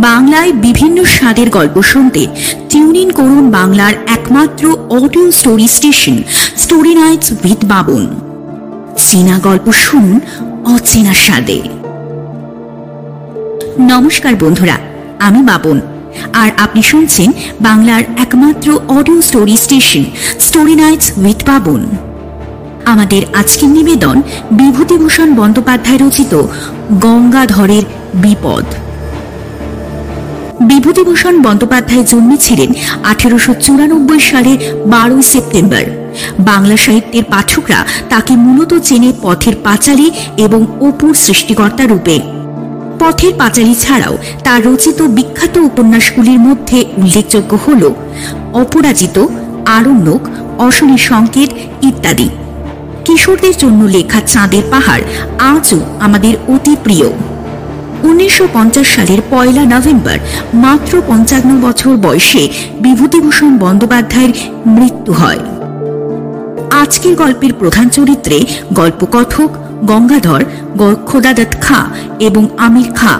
বাংলায় বিভিন্ন স্বাদের গল্প শুনতে। টিউন ইন করুন বাংলার একমাত্র audio story station story nights with Babun. চীনা গল্প শুনুন অচেনা স্বাদে। নমস্কার বন্ধুরা, আমি বাবন। আর আপনি শুনছেন বাংলার একমাত্র audio story station story nights with Babon. আমাদের আজকের নিবেদন বিভূতিভূষণ বন্দ্যোপাধ্যায় রচিত গঙ্গাধরের বিপদ। বিভূতিভূষণ বন্দ্যোপাধ্যায় জন্মেছিলেন আঠেরোশো চুরানব্বই সালের বারোই সেপ্টেম্বর। বাংলা সাহিত্যের পাঠকরা তাকে মূলত চেনে পথের পাঁচালী এবং অপুর সৃষ্টিকর্তা রূপে। পথের পাঁচালী ছাড়াও তার রচিত বিখ্যাত উপন্যাসগুলির মধ্যে উল্লেখযোগ্য হল অপরাজিত, আরণ্যক, অশনি সংকেত ইত্যাদি। কিশোরদের জন্য লেখা চাঁদের পাহাড় আজও আমাদের অতি প্রিয়। উনিশশো পঞ্চাশ সালের পয়লা নভেম্বর, মাত্র পঞ্চান্ন বছর বয়সে বিভূতিভূষণ বন্দ্যোপাধ্যায়ের মৃত্যু হয়। আজকের গল্পের প্রধান চরিত্রে গল্পকথক গঙ্গাধর খোদাদত্ত খা এবং আমির খা।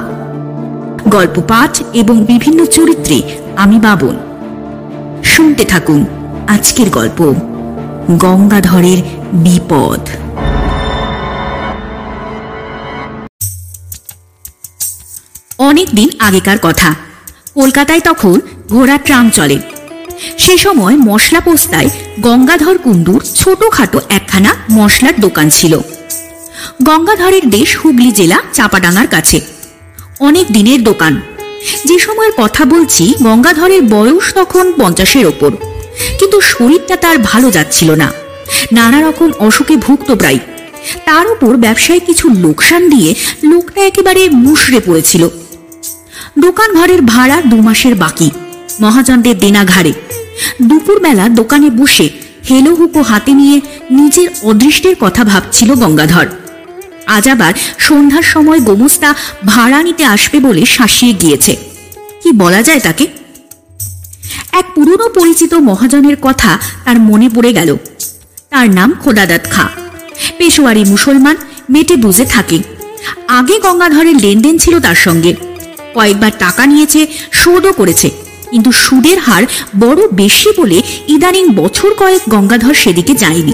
গল্প পাঠ এবং বিভিন্ন চরিত্রে আমি বাবন। শুনতে থাকুন আজকের গল্প গঙ্গাধরের বিপদ। অনেক দিন আগেকার কথা। কলকাতায় তখন ঘোড়া ট্রাম চলে। সে সময় মশলা পোস্তায় গঙ্গাধর কুণ্ডুর ছোটখাটো একখানা মশলার দোকান ছিল। গঙ্গাধরের দেশ হুগলি জেলা চাপাডাঙ্গার কাছে। অনেক দিনের দোকান। যে সময়ের কথা বলছি, গঙ্গাধরের বয়স তখন পঞ্চাশের ওপর। কিন্তু শরীরটা তার ভালো যাচ্ছিল না। নানা রকম অসুখে ভুক্ত প্রায়। তার উপর ব্যবসায় কিছু লোকসান দিয়ে লোকটা একেবারে মুশড়ে পড়েছিল। দোকান ঘরের ভাড়া দু মাসের বাকি। মহাজনদের দেনা ঘাড়ে দুপুরবেলা দোকানে বসে হেলো হুকো হাতে নিয়ে নিজের অদৃষ্টের কথা ভাবছিল গঙ্গাধর। আজ আবার সন্ধ্যার সময় গোমস্তা ভাড়া নিতে আসবে বলে শাসিয়ে গিয়েছে। কি বলা যায় তাকে? এক পুরনো পরিচিত মহাজনের কথা তার মনে পড়ে গেল। তার নাম খোদাদাত খা। পেশোয়ারি মুসলমান, মেটে বুঝে থাকে। আগে গঙ্গাধরের লেনদেন ছিল তার সঙ্গে। কয়েকবার টাকা নিয়েছে শোধও করেছে। কিন্তু সুদের হার বড় বেশি বলে ইদানিং বছর কয়েক গঙ্গাধর সেদিকে যায়নি।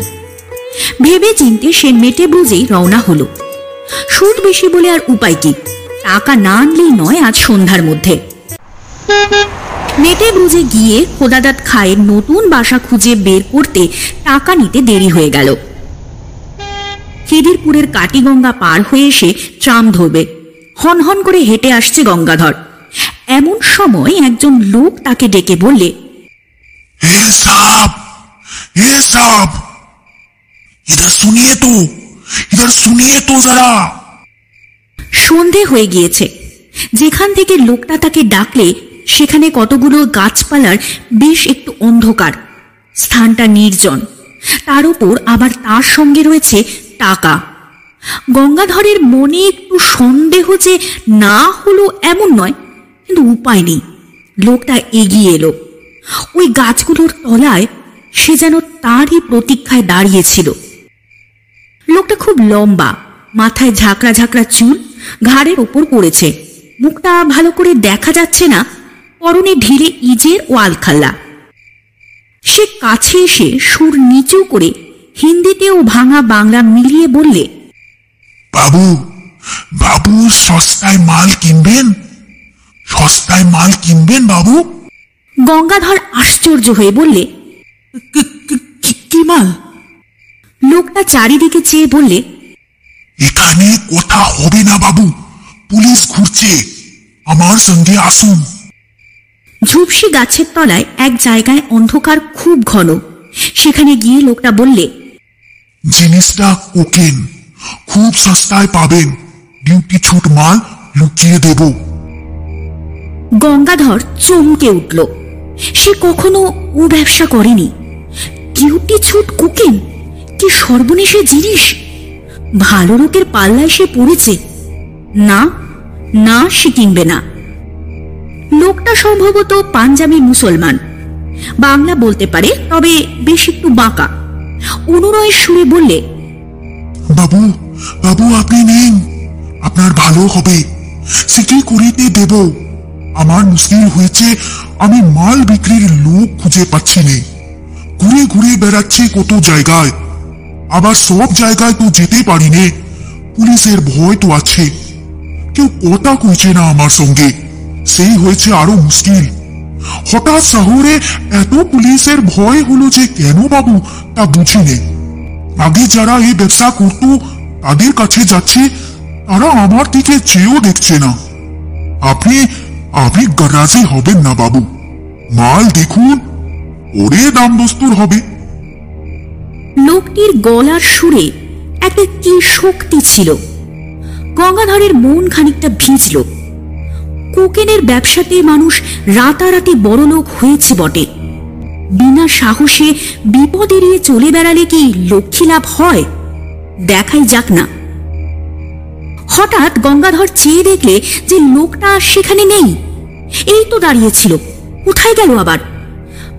ভেবে চিনতে সে মেটে বুঝেই রওনা হলো। সুদ বেশি বলে আর উপায় কি? টাকা না আনলেই নয় আজ সন্ধ্যার মধ্যে। মেটে ব্রুজে গিয়ে খোদাদাত খায়ের নতুন বাসা খুঁজে বের করতে টাকা নিতে দেরি হয়ে গেল। খিদিরপুরের কাটিগঙ্গা পার হয়ে এসে ট্রাম ধরবে। হন করে হেঁটে আসছে গঙ্গাধর এমন সময় একজন লোক তাকে ডেকে বললে हे साहब हे साहब इधर सुनिए तो इधर सुनिए तो जरा সন্ধে হয়ে গিয়েছে যেখান থেকে লোকটা তাকে ডাকলে সেখানে কতগুলো গাছপালার বেশ একটু অন্ধকার স্থানটা নির্জন তার উপর আবার তার সঙ্গে রয়েছে টাকা গঙ্গাধরের মনে একটু সন্দেহ যে না হলো এমন নয়, কিন্তু উপায় নেই। লোকটা এগিয়ে এলো। ওই গাছগুলোর তলায় সে যেন তারই প্রতীক্ষায় দাঁড়িয়েছিল। লোকটা খুব লম্বা, মাথায় ঝাঁকড়া ঝাঁকড়া চুল, ঘাড়ের ওপর পড়েছে। মুখটা ভালো করে দেখা যাচ্ছে না, পরনে ঢিলে ইজের ও আলখাল্লা। সে কাছে এসে সুর নিচু করে হিন্দিতে ও ভাঙা বাংলা মিলিয়ে বললে বাবু বাবু সস্তায় মাল কিনবেন? সস্তায় মাল কিনবেন বাবু? গঙ্গাধর আশ্চর্য হয়ে বললে কি মাল? লোকটা চারিদিকে চেয়ে বললে এখানে কথা হবে না বাবু। পুলিশ ঘুরছে। আমার সঙ্গে আসুন। ঝুপসি গাছের তলায় এক জায়গায় অন্ধকার খুব ঘন। সেখানে গিয়ে লোকটা বললে জিনিসটা কোকেন খুব সস্তায় পাবেন। ডিউটি ছুট মাল লুকিয়ে দেব। গঙ্গাধর চমকে উঠল। সে কখনো ও ব্যবসা করেনি। ডিউটি ছুট কোকেন কি সর্বনেশে জিনিস? ভালো লোকের পাল্লায় সে পড়েছে। না না সে কিনবে না। লোকটা সম্ভবত পাঞ্জাবি মুসলমান। বাংলা বলতে পারে, তবে বেশ একটু বাঁকা। অনুনয়ের সুরে বললে বাবু বাবু, আপনি নিন। আপনার ভালো হবে। সিটি করিতে দেব। আমার মুশকিল হয়েছে, আমি মাল বিক্রির লোক খুঁজে পাচ্ছি নে। ঘুরে ঘুরে বেড়াচ্ছি কত জায়গায়। আবার সব জায়গায় তো যেতে পারি নে। পুলিশের ভয় তো আছে। কেউ কথা কইছে না আমার সঙ্গে। সেই হয়েছে আরও মুশকিল। হঠাৎ শহরে এত পুলিশের ভয় হলো যে কেন বাবু, তা বুঝি নে। আগে যারা এই ব্যবসা করত, তাদের কাছে যাচ্ছে, তারা আমার দিকে চেয়েও দেখছে না। আপনি আপনি গরাজি হবেন না বাবু। মাল দেখুন, ওরে দাম দস্তুর হবে। লোকটির গলার সুরে একটা কি শক্তি ছিল। গঙ্গাধরের মন খানিকটা ভিজল। কোকেনের ব্যবসাতে মানুষ রাতারাতি বড়লোক হয়েছে বটে। বিনা সাহসে বিপদ এড়িয়ে চলে বেড়ালে কি লক্ষ্মী লাভ হয়? দেখাই যাক না। হঠাৎ গঙ্গাধর চেয়ে দেখলে যে লোকটা সেখানে নেই। এই তো দাঁড়িয়েছিল কোথায় গেল আবার?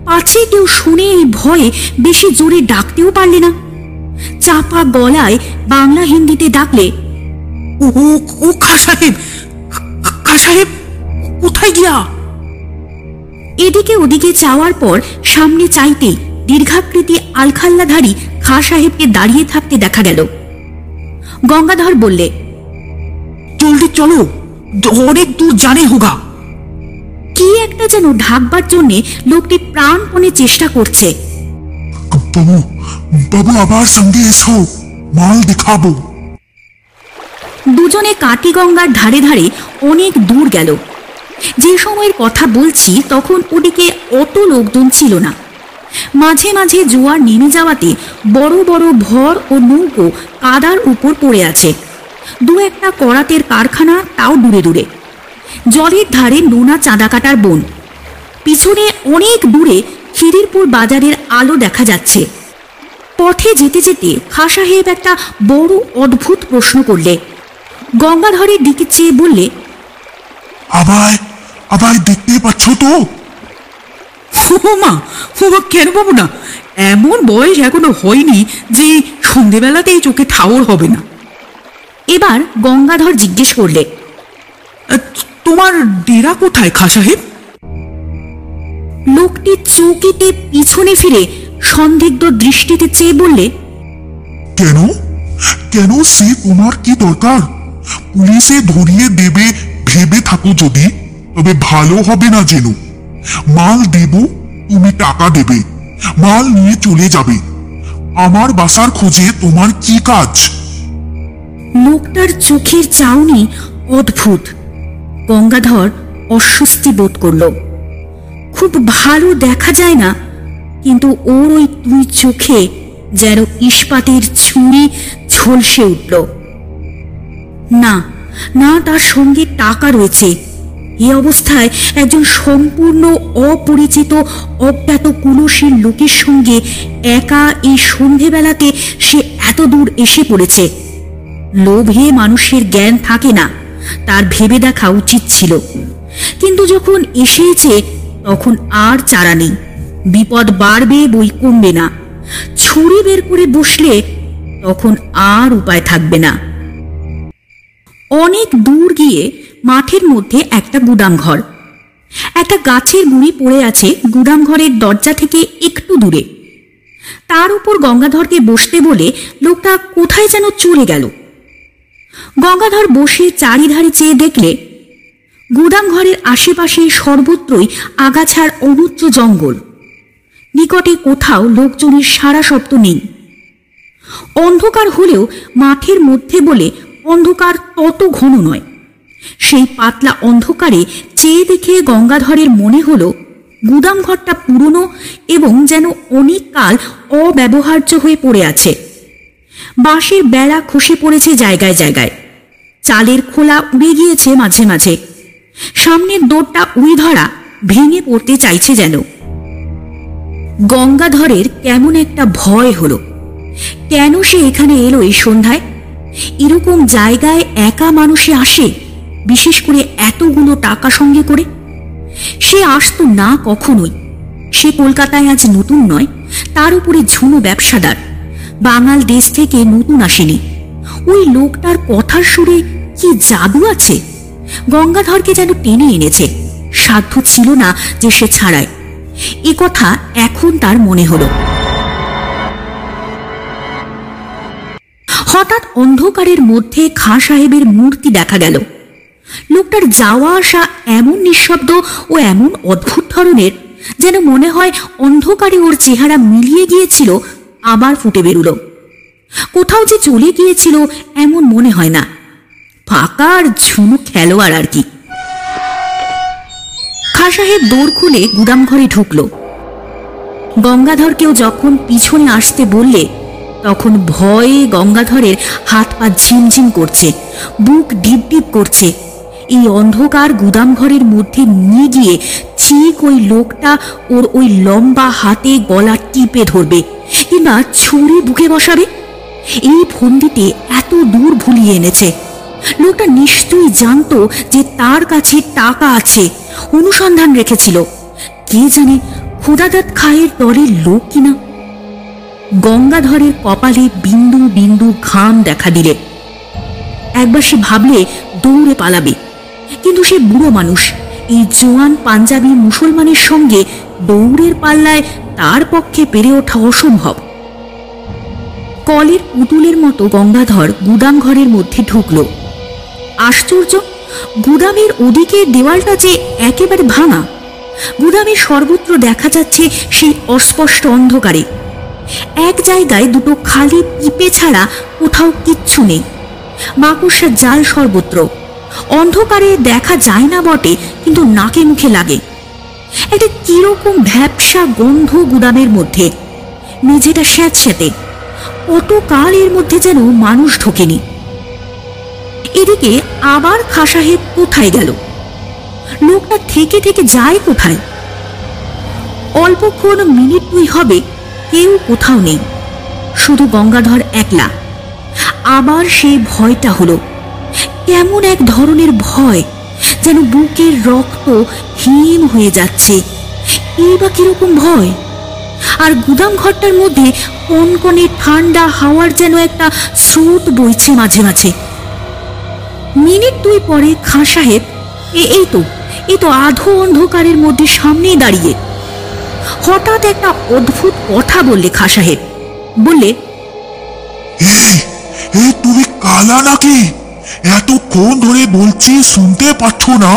পাছে কেউ শুনে এই ভয়ে বেশি জোরে ডাকতেও পারলে না। চাপা গলায় বাংলা হিন্দিতে ডাকলে, ও ও খা সাহেব! খা সাহেব! কোথায় গিয়া? এদিকে ওদিকে চাওয়ার পর সামনে চাইতে দীর্ঘাকৃতি আলখাল্লাধারী খা সাহেবকে দাঁড়িয়ে থাকতে দেখা গেল। গঙ্গাধর বললে জলদি চলো অনেক দূর জানে হোগা। কি একটা যেন ঢাকবার জন্যে লোকটি প্রাণপণে চেষ্টা করছে। বাবু বাবু আবার সঙ্গে এসো মাল দেখাবো। দুজনে কাটিগঙ্গার ধারে ধারে অনেক দূর গেল। যে সময়ের কথা বলছি, তখন ওদিকে অত লোকজন ছিল না। মাঝে মাঝে জোয়ার নেমে যাওয়াতে বড় বড় ভর ও নৌকো কাদার উপর পড়ে আছে। দু একটা করাতের কারখানা তাও দূরে দূরে। জলের ধারে নোনা চাঁদা কাটার বন। পিছনে অনেক দূরে খিদিরপুর বাজারের আলো দেখা যাচ্ছে। পথে যেতে যেতে খা সাহেব একটা বড় অদ্ভুত প্রশ্ন করলে। গঙ্গাধরের দিকে চেয়ে বললে আবার আবার দেখতে পাচ্ছ তো? মা ও মা, কেন পাবো না? এমন বয়স এখনও হয়নি যে সন্ধেবেলাতেই চোখে ঠাওর হবে না। এবার গঙ্গাধর জিজ্ঞেস করলে তোমার ডেরা কোথায় খা সাহেব লোকটি চৌকিতে পিছনে ফিরে সন্দিগ্ধ দৃষ্টিতে চেয়ে বললে কেন? কেন সে তোমার কি দরকার? পুলিশে ধরিয়ে দেবে ভেবে থাকো যদি, তবে ভালো হবে না যেন। মাল দেব, তুমি টাকা দেবে। মাল নিয়ে চলে যাবে। আমার বাসার খোঁজে তোমার কি কাজ? লোকটার চোখের চাউনি অদ্ভুত। গঙ্গাধর অস্বস্তি বোধ করল। খুব ভালো দেখা যায় না, কিন্তু ওর ওই দুই চোখে যেন ইস্পাতের ছুরি ঝলসে উঠল। না না তার সঙ্গে টাকা রয়েছে। এ অবস্থায় একজন সম্পূর্ণ অপরিচিত অজ্ঞাত কুলসীর লোকের সঙ্গে একা এই সন্ধেবেলাতে সে এত দূর এসে পড়েছে। লোভে মানুষের জ্ঞান থাকে না, তার ভেবে দেখা উচিত ছিল। কিন্তু যখন এসেছে, তখন আর চারা নেই। বিপদ বাড়বে, বই কমবে না। ছুরি বের করে বসলে তখন আর উপায় থাকবে না। অনেক দূর গিয়ে মাঠের মধ্যে একটা গুদাম ঘর একটা গাছের গুঁড়ি পড়ে আছে গুদাম ঘরের দরজা থেকে একটু দূরে। তার উপর গঙ্গাধরকে বসতে বলে লোকটা কোথায় যেন চলে গেল। গঙ্গাধর বসে চারিধারে চেয়ে দেখলে গুদাম ঘরের আশেপাশে সর্বত্রই আগাছার অনুচ্চ জঙ্গল। নিকটে কোথাও লোকজনের সারা শব্দ নেই। অন্ধকার হলেও মাঠের মধ্যে বলে অন্ধকার তত ঘন নয়। সেই পাতলা অন্ধকারে চেয়ে দেখে গঙ্গাধরের মনে হলো, গুদাম ঘরটা পুরনো এবং যেন অনেক কাল অব্যবহার্য হয়ে পড়ে আছে। বাঁশের বেড়া খসে পড়েছে জায়গায় জায়গায়। চালের খোলা উড়ে গিয়েছে মাঝে মাঝে। সামনের দোরটা উড়ে ধরা ভেঙে পড়তে চাইছে যেন। গঙ্গাধরের কেমন একটা ভয় হলো। কেন সে এখানে এলো এই সন্ধ্যায়? এরকম জায়গায় একা মানুষে আসে, বিশেষ করে এতগুলো টাকা সঙ্গে করে? সে আসতো না কখনোই। সে কলকাতায় আজ নতুন নয়, তার উপরে ঝুনো ব্যবসাদার। বাঙাল দেশ থেকে নতুন আসেনি। ওই লোকটার কথার সুরে কি জাদু আছে? গঙ্গাধরকে যেন টেনে এনেছে। সাধ্য ছিল না যে সে ছাড়ায়। এ কথা এখন তার মনে হলো। অন্ধকারের মধ্যে খাঁ সাহেবের মূর্তি দেখা গেল। লোকটার যাওয়া আসা এমন নিঃশব্দ ও এমন অদ্ভুত ধরনের যেন মনে হয় অন্ধকারে ওর চেহারা মিলিয়ে গিয়েছিল, আবার ফুটে বেরুলো। কোথাও যে চলে গিয়েছিল এমন মনে হয় না। ফাঁকা আর ঝুনু খেলোয়াড় আর কি। খা সাহেব দৌড় খুলে গুদাম ঘরে ঢুকল। গঙ্গাধরকেও যখন পিছনে আসতে বললে তখন ভয়ে গঙ্গাধরের হাত পা ঝিমঝিম করছে, বুক ডিপ ডিপ করছে। এই অন্ধকার গুদাম ঘরের মধ্যে নিয়ে গিয়ে ঠিক ওই লোকটা ওর ওই লম্বা হাতে গলা টিপে ধরবে, কিংবা ছুরি বুকে বসাবে। এই ফন্দিতে এত দূর ভুলিয়ে এনেছে। লোকটা নিশ্চয়ই জানতো যে তার কাছে টাকা আছে, অনুসন্ধান রেখেছিল। কে জানে খোদাদাত খায়ের দলের লোক কিনা। গঙ্গাধরের কপালে বিন্দু বিন্দু ঘাম দেখা দিলে। একবার সে ভাবলে দৌড়ে পালাবে। কিন্তু সে বুড়ো মানুষ, এই জোয়ান পাঞ্জাবি মুসলমানের সঙ্গে দৌড়ের পাল্লায় তার পক্ষে পেরে ওঠা অসম্ভব। কলের পুতুলের মতো গঙ্গাধর গুদাম ঘরের মধ্যে ঢুকল। আশ্চর্য, গুদামের ওদিকে দেওয়ালটা যে একেবারে ভাঙা। গুদামের সর্বত্র দেখা যাচ্ছে সেই অস্পষ্ট অন্ধকারে। এক জায়গায় দুটো খালি পিপে ছাড়া কোথাও কিচ্ছু নেই। মাকড়সার জাল সর্বত্র। অন্ধকারে দেখা যায় না বটে, কিন্তু নাকে মুখে লাগে। একটা কীরকম ভ্যাবসা গন্ধ গুদামের মধ্যে। মেঝেটা স্যাঁতস্যাঁতে। কত কাল এর মধ্যে যেন মানুষ ঢোকেনি। এদিকে আবার খাসাহেব কোথায় গেল? লোকটা থেকে থেকে যায় কোথায়? অল্পক্ষণ মিনিট দুই হবে কেউ কোথাও নেই। শুধু গঙ্গাধর একলা। আবার সেই ভয়টা হলো, কেমন এক ধরনের ভয় যেন বুকের রক্ত হিম হয়ে যাচ্ছে। এই বা কীরকম ভয়? আর গুদাম ঘরটার মধ্যে কনকনে ঠান্ডা হাওয়ার যেন একটা স্রোত বইছে মাঝে মাঝে। মিনিট দুই পরে খাঁ সাহেব এই তো এই তো আধো অন্ধকারের মধ্যে সামনেই দাঁড়িয়ে। হঠাৎ একটা অদ্ভুত কথা বললে খাঁ সাহেব। বললে তুমি কালা নাকি? এতক্ষণ ধরে বলছি শুনতে পাচ্ছ না?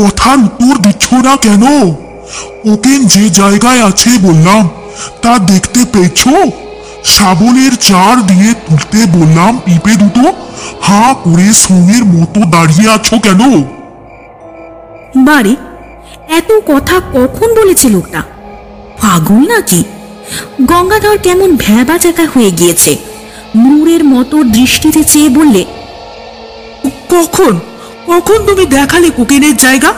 কথার উত্তর দিচ্ছ না কেন? ওকে যে জায়গায় আছে বললাম তা দেখতে পেয়েছ? শাবলের চার দিয়ে তুলতে বললাম পিপে দুটো হা করে সঙ্গের মতো দাঁড়িয়ে আছো কেন? বারে এত কথা কখন বলেছে লোকটা? পাগল নাকি? গঙ্গাধর কেমন ভ্যাবা চাকা হয়ে গিয়েছে। নূরের মতো দৃষ্টিতে চেয়ে বললে কখন? কখন তুমি দেখালে কোকেনের জায়গা?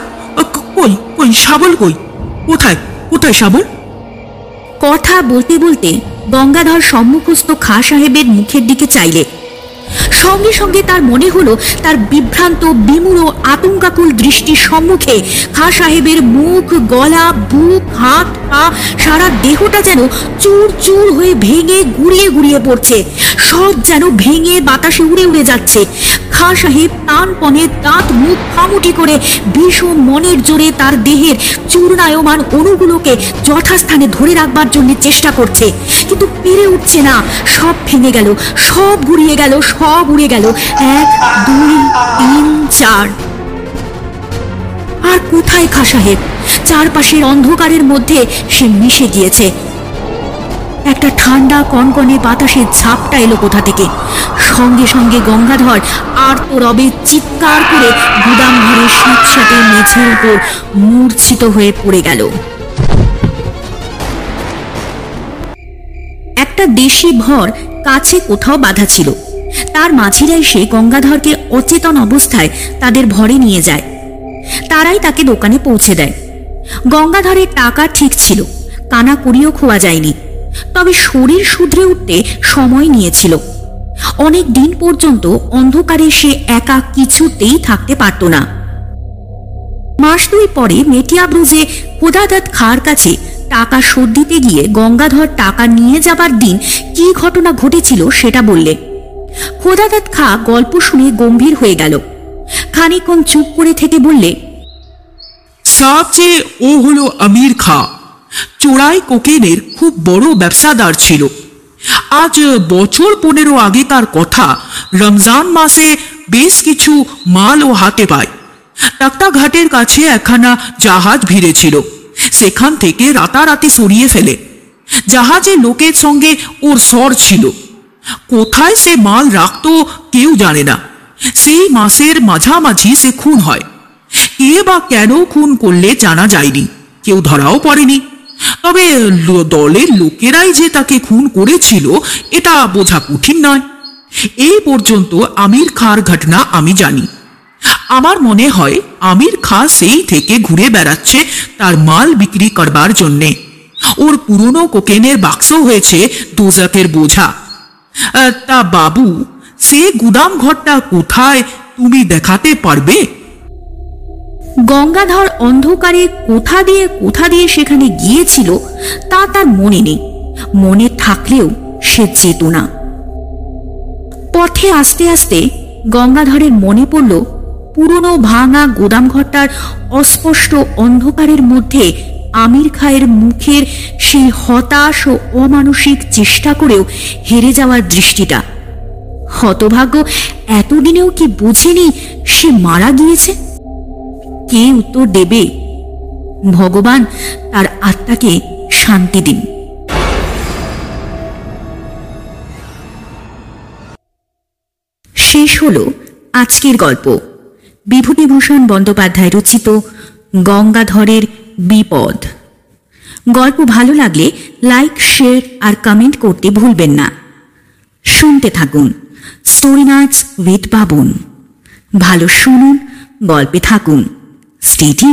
কই কই শাবল কই? কোথায়? কোথায় শাবল? কথা বলতে বলতে গঙ্গাধর সম্মুখস্থ খা সাহেবের মুখের দিকে চাইলে। সঙ্গে সঙ্গে তার মনে হলো তার বিভ্রান্ত বিমূঢ় আতঙ্কাকুল দৃষ্টির সম্মুখে খা সাহেবের মুখ গলা বুক হাত, পা, সারা দেহটা যেন চুর চুর হয়ে ভেঙে গুড়িয়ে গুড়িয়ে পড়ছে। সব যেন ভেঙে বাতাসে উড়ে উড়ে যাচ্ছে। খা সাহেব প্রাণপণে দাঁত, মুখ খামুটি করে ভীষণ মনের জোরে তার দেহের চূর্ণায়মান অণুগুলোকে যথাস্থানে ধরে রাখবার জন্য চেষ্টা করছে। কিন্তু পেরে উঠছে না। সব ভেঙে গেল, সব গুড়িয়ে গেল, সব উড়ে গেল। এক, দুই, তিন, চার। আর কোথায় খা সাহেব? চারপাশের অন্ধকারের মধ্যে সে মিশে গিয়েছে। একটা ঠান্ডা কনকনে বাতাসের ঝাপটা এলো কোথা থেকে। সঙ্গে সঙ্গে গঙ্গাধর আর তো রবে চিৎকার করে গুদাম ঘরে স্যাঁতস্যাঁতে মেঝের উপর মূর্ছিত হয়ে পড়ে গেল। একটা দেশি ভর কাছে কোথাও বাঁধা ছিল। তার মাঝিরা এসে গঙ্গাধরকে অচেতন অবস্থায় তাদের ভরে নিয়ে যায়। তারাই তাকে দোকানে পৌঁছে দেয়। গঙ্গাধরের টাকা ঠিক ছিল, কানা করিও খোয়া যায়নি। তবে শরীর শুধরে উঠতে সময় নিয়েছিল। অনেক দিন পর্যন্ত অন্ধকারে সে একা কিছুতেই থাকতে পারত না। মাস দুই পরে মেটিয়াব্রুজে হোদাদাত খাঁর কাছে টাকা শোধ দিতে গিয়ে গঙ্গাধর টাকা নিয়ে যাবার দিন কি ঘটনা ঘটেছিল সেটা বললে। খোদাদাত খা গল্প শুনে গম্ভীর হয়ে গেল। খানিকক্ষণ চুপ করে থেকে বললে সাব যে ও হলো আমির খা। চোরাই কোকেনের খুব বড় ব্যবসাদার ছিল। আজ বছর পনেরো আগেকার কথা রমজান মাসে বেশ কিছু মাল ও হাতে পায়। টাক্তাঘাটের কাছে একখানা জাহাজ ভিড়েছিল। সেখান থেকে রাতারাতি সরিয়ে ফেলে। জাহাজে লোকের সঙ্গে ওর স্বর ছিল। কোথায় সে মাল রাখত কেউ জানে না। সেই মাসের মাঝামাঝি সে খুন হয়। কে বা কেন খুন করলে জানা যায়নি। কেউ ধরাও পড়েনি। তবে দলের লোকেরাই যে তাকে খুন করেছিল, এটা বোঝা কঠিন নয়। এই পর্যন্ত আমির খাঁর ঘটনা আমি জানি। আমার মনে হয় আমির খাঁ সেই থেকে ঘুরে বেড়াচ্ছে তার মাল বিক্রি করবার জন্যে। ওর পুরনো কোকেনের বাক্স হয়েছে দোজাকের বোঝা। তা বাবু, সে গুদাম ঘরটা কোথায় তুমি দেখাতে পারবে? গঙ্গাধর অন্ধকারে কোথা দিয়ে কোথা দিয়ে সেখানে গিয়েছিল, তা তার মনে নেই। মনে থাকলেও সে যেত না। পথে আস্তে আস্তে গঙ্গাধরের মনে পড়ল, পুরনো ভাঙা গোদামঘরটার অস্পষ্ট অন্ধকারের মধ্যে আমির খায়ের মুখের সেই হতাশ ও অমানসিক চেষ্টা করেও হেরে যাওয়ার দৃষ্টিটা। হতভাগ্য, এতদিনেও কি বুঝেনি সে মারা গিয়েছে? কে উত্তর দেবে? ভগবান তার আত্মাকে শান্তি দিন। শেষ হল আজকের গল্প। বিভূতিভূষণ বন্দ্যোপাধ্যায় রচিত গঙ্গাধরের বিপদ। গল্প ভালো লাগলে লাইক, শেয়ার আর কমেন্ট করতে ভুলবেন না। শুনতে থাকুন স্টোরি নাইটস উইথ বাবুন। ভালো শুনুন, গল্পে থাকুন। Stay tuned.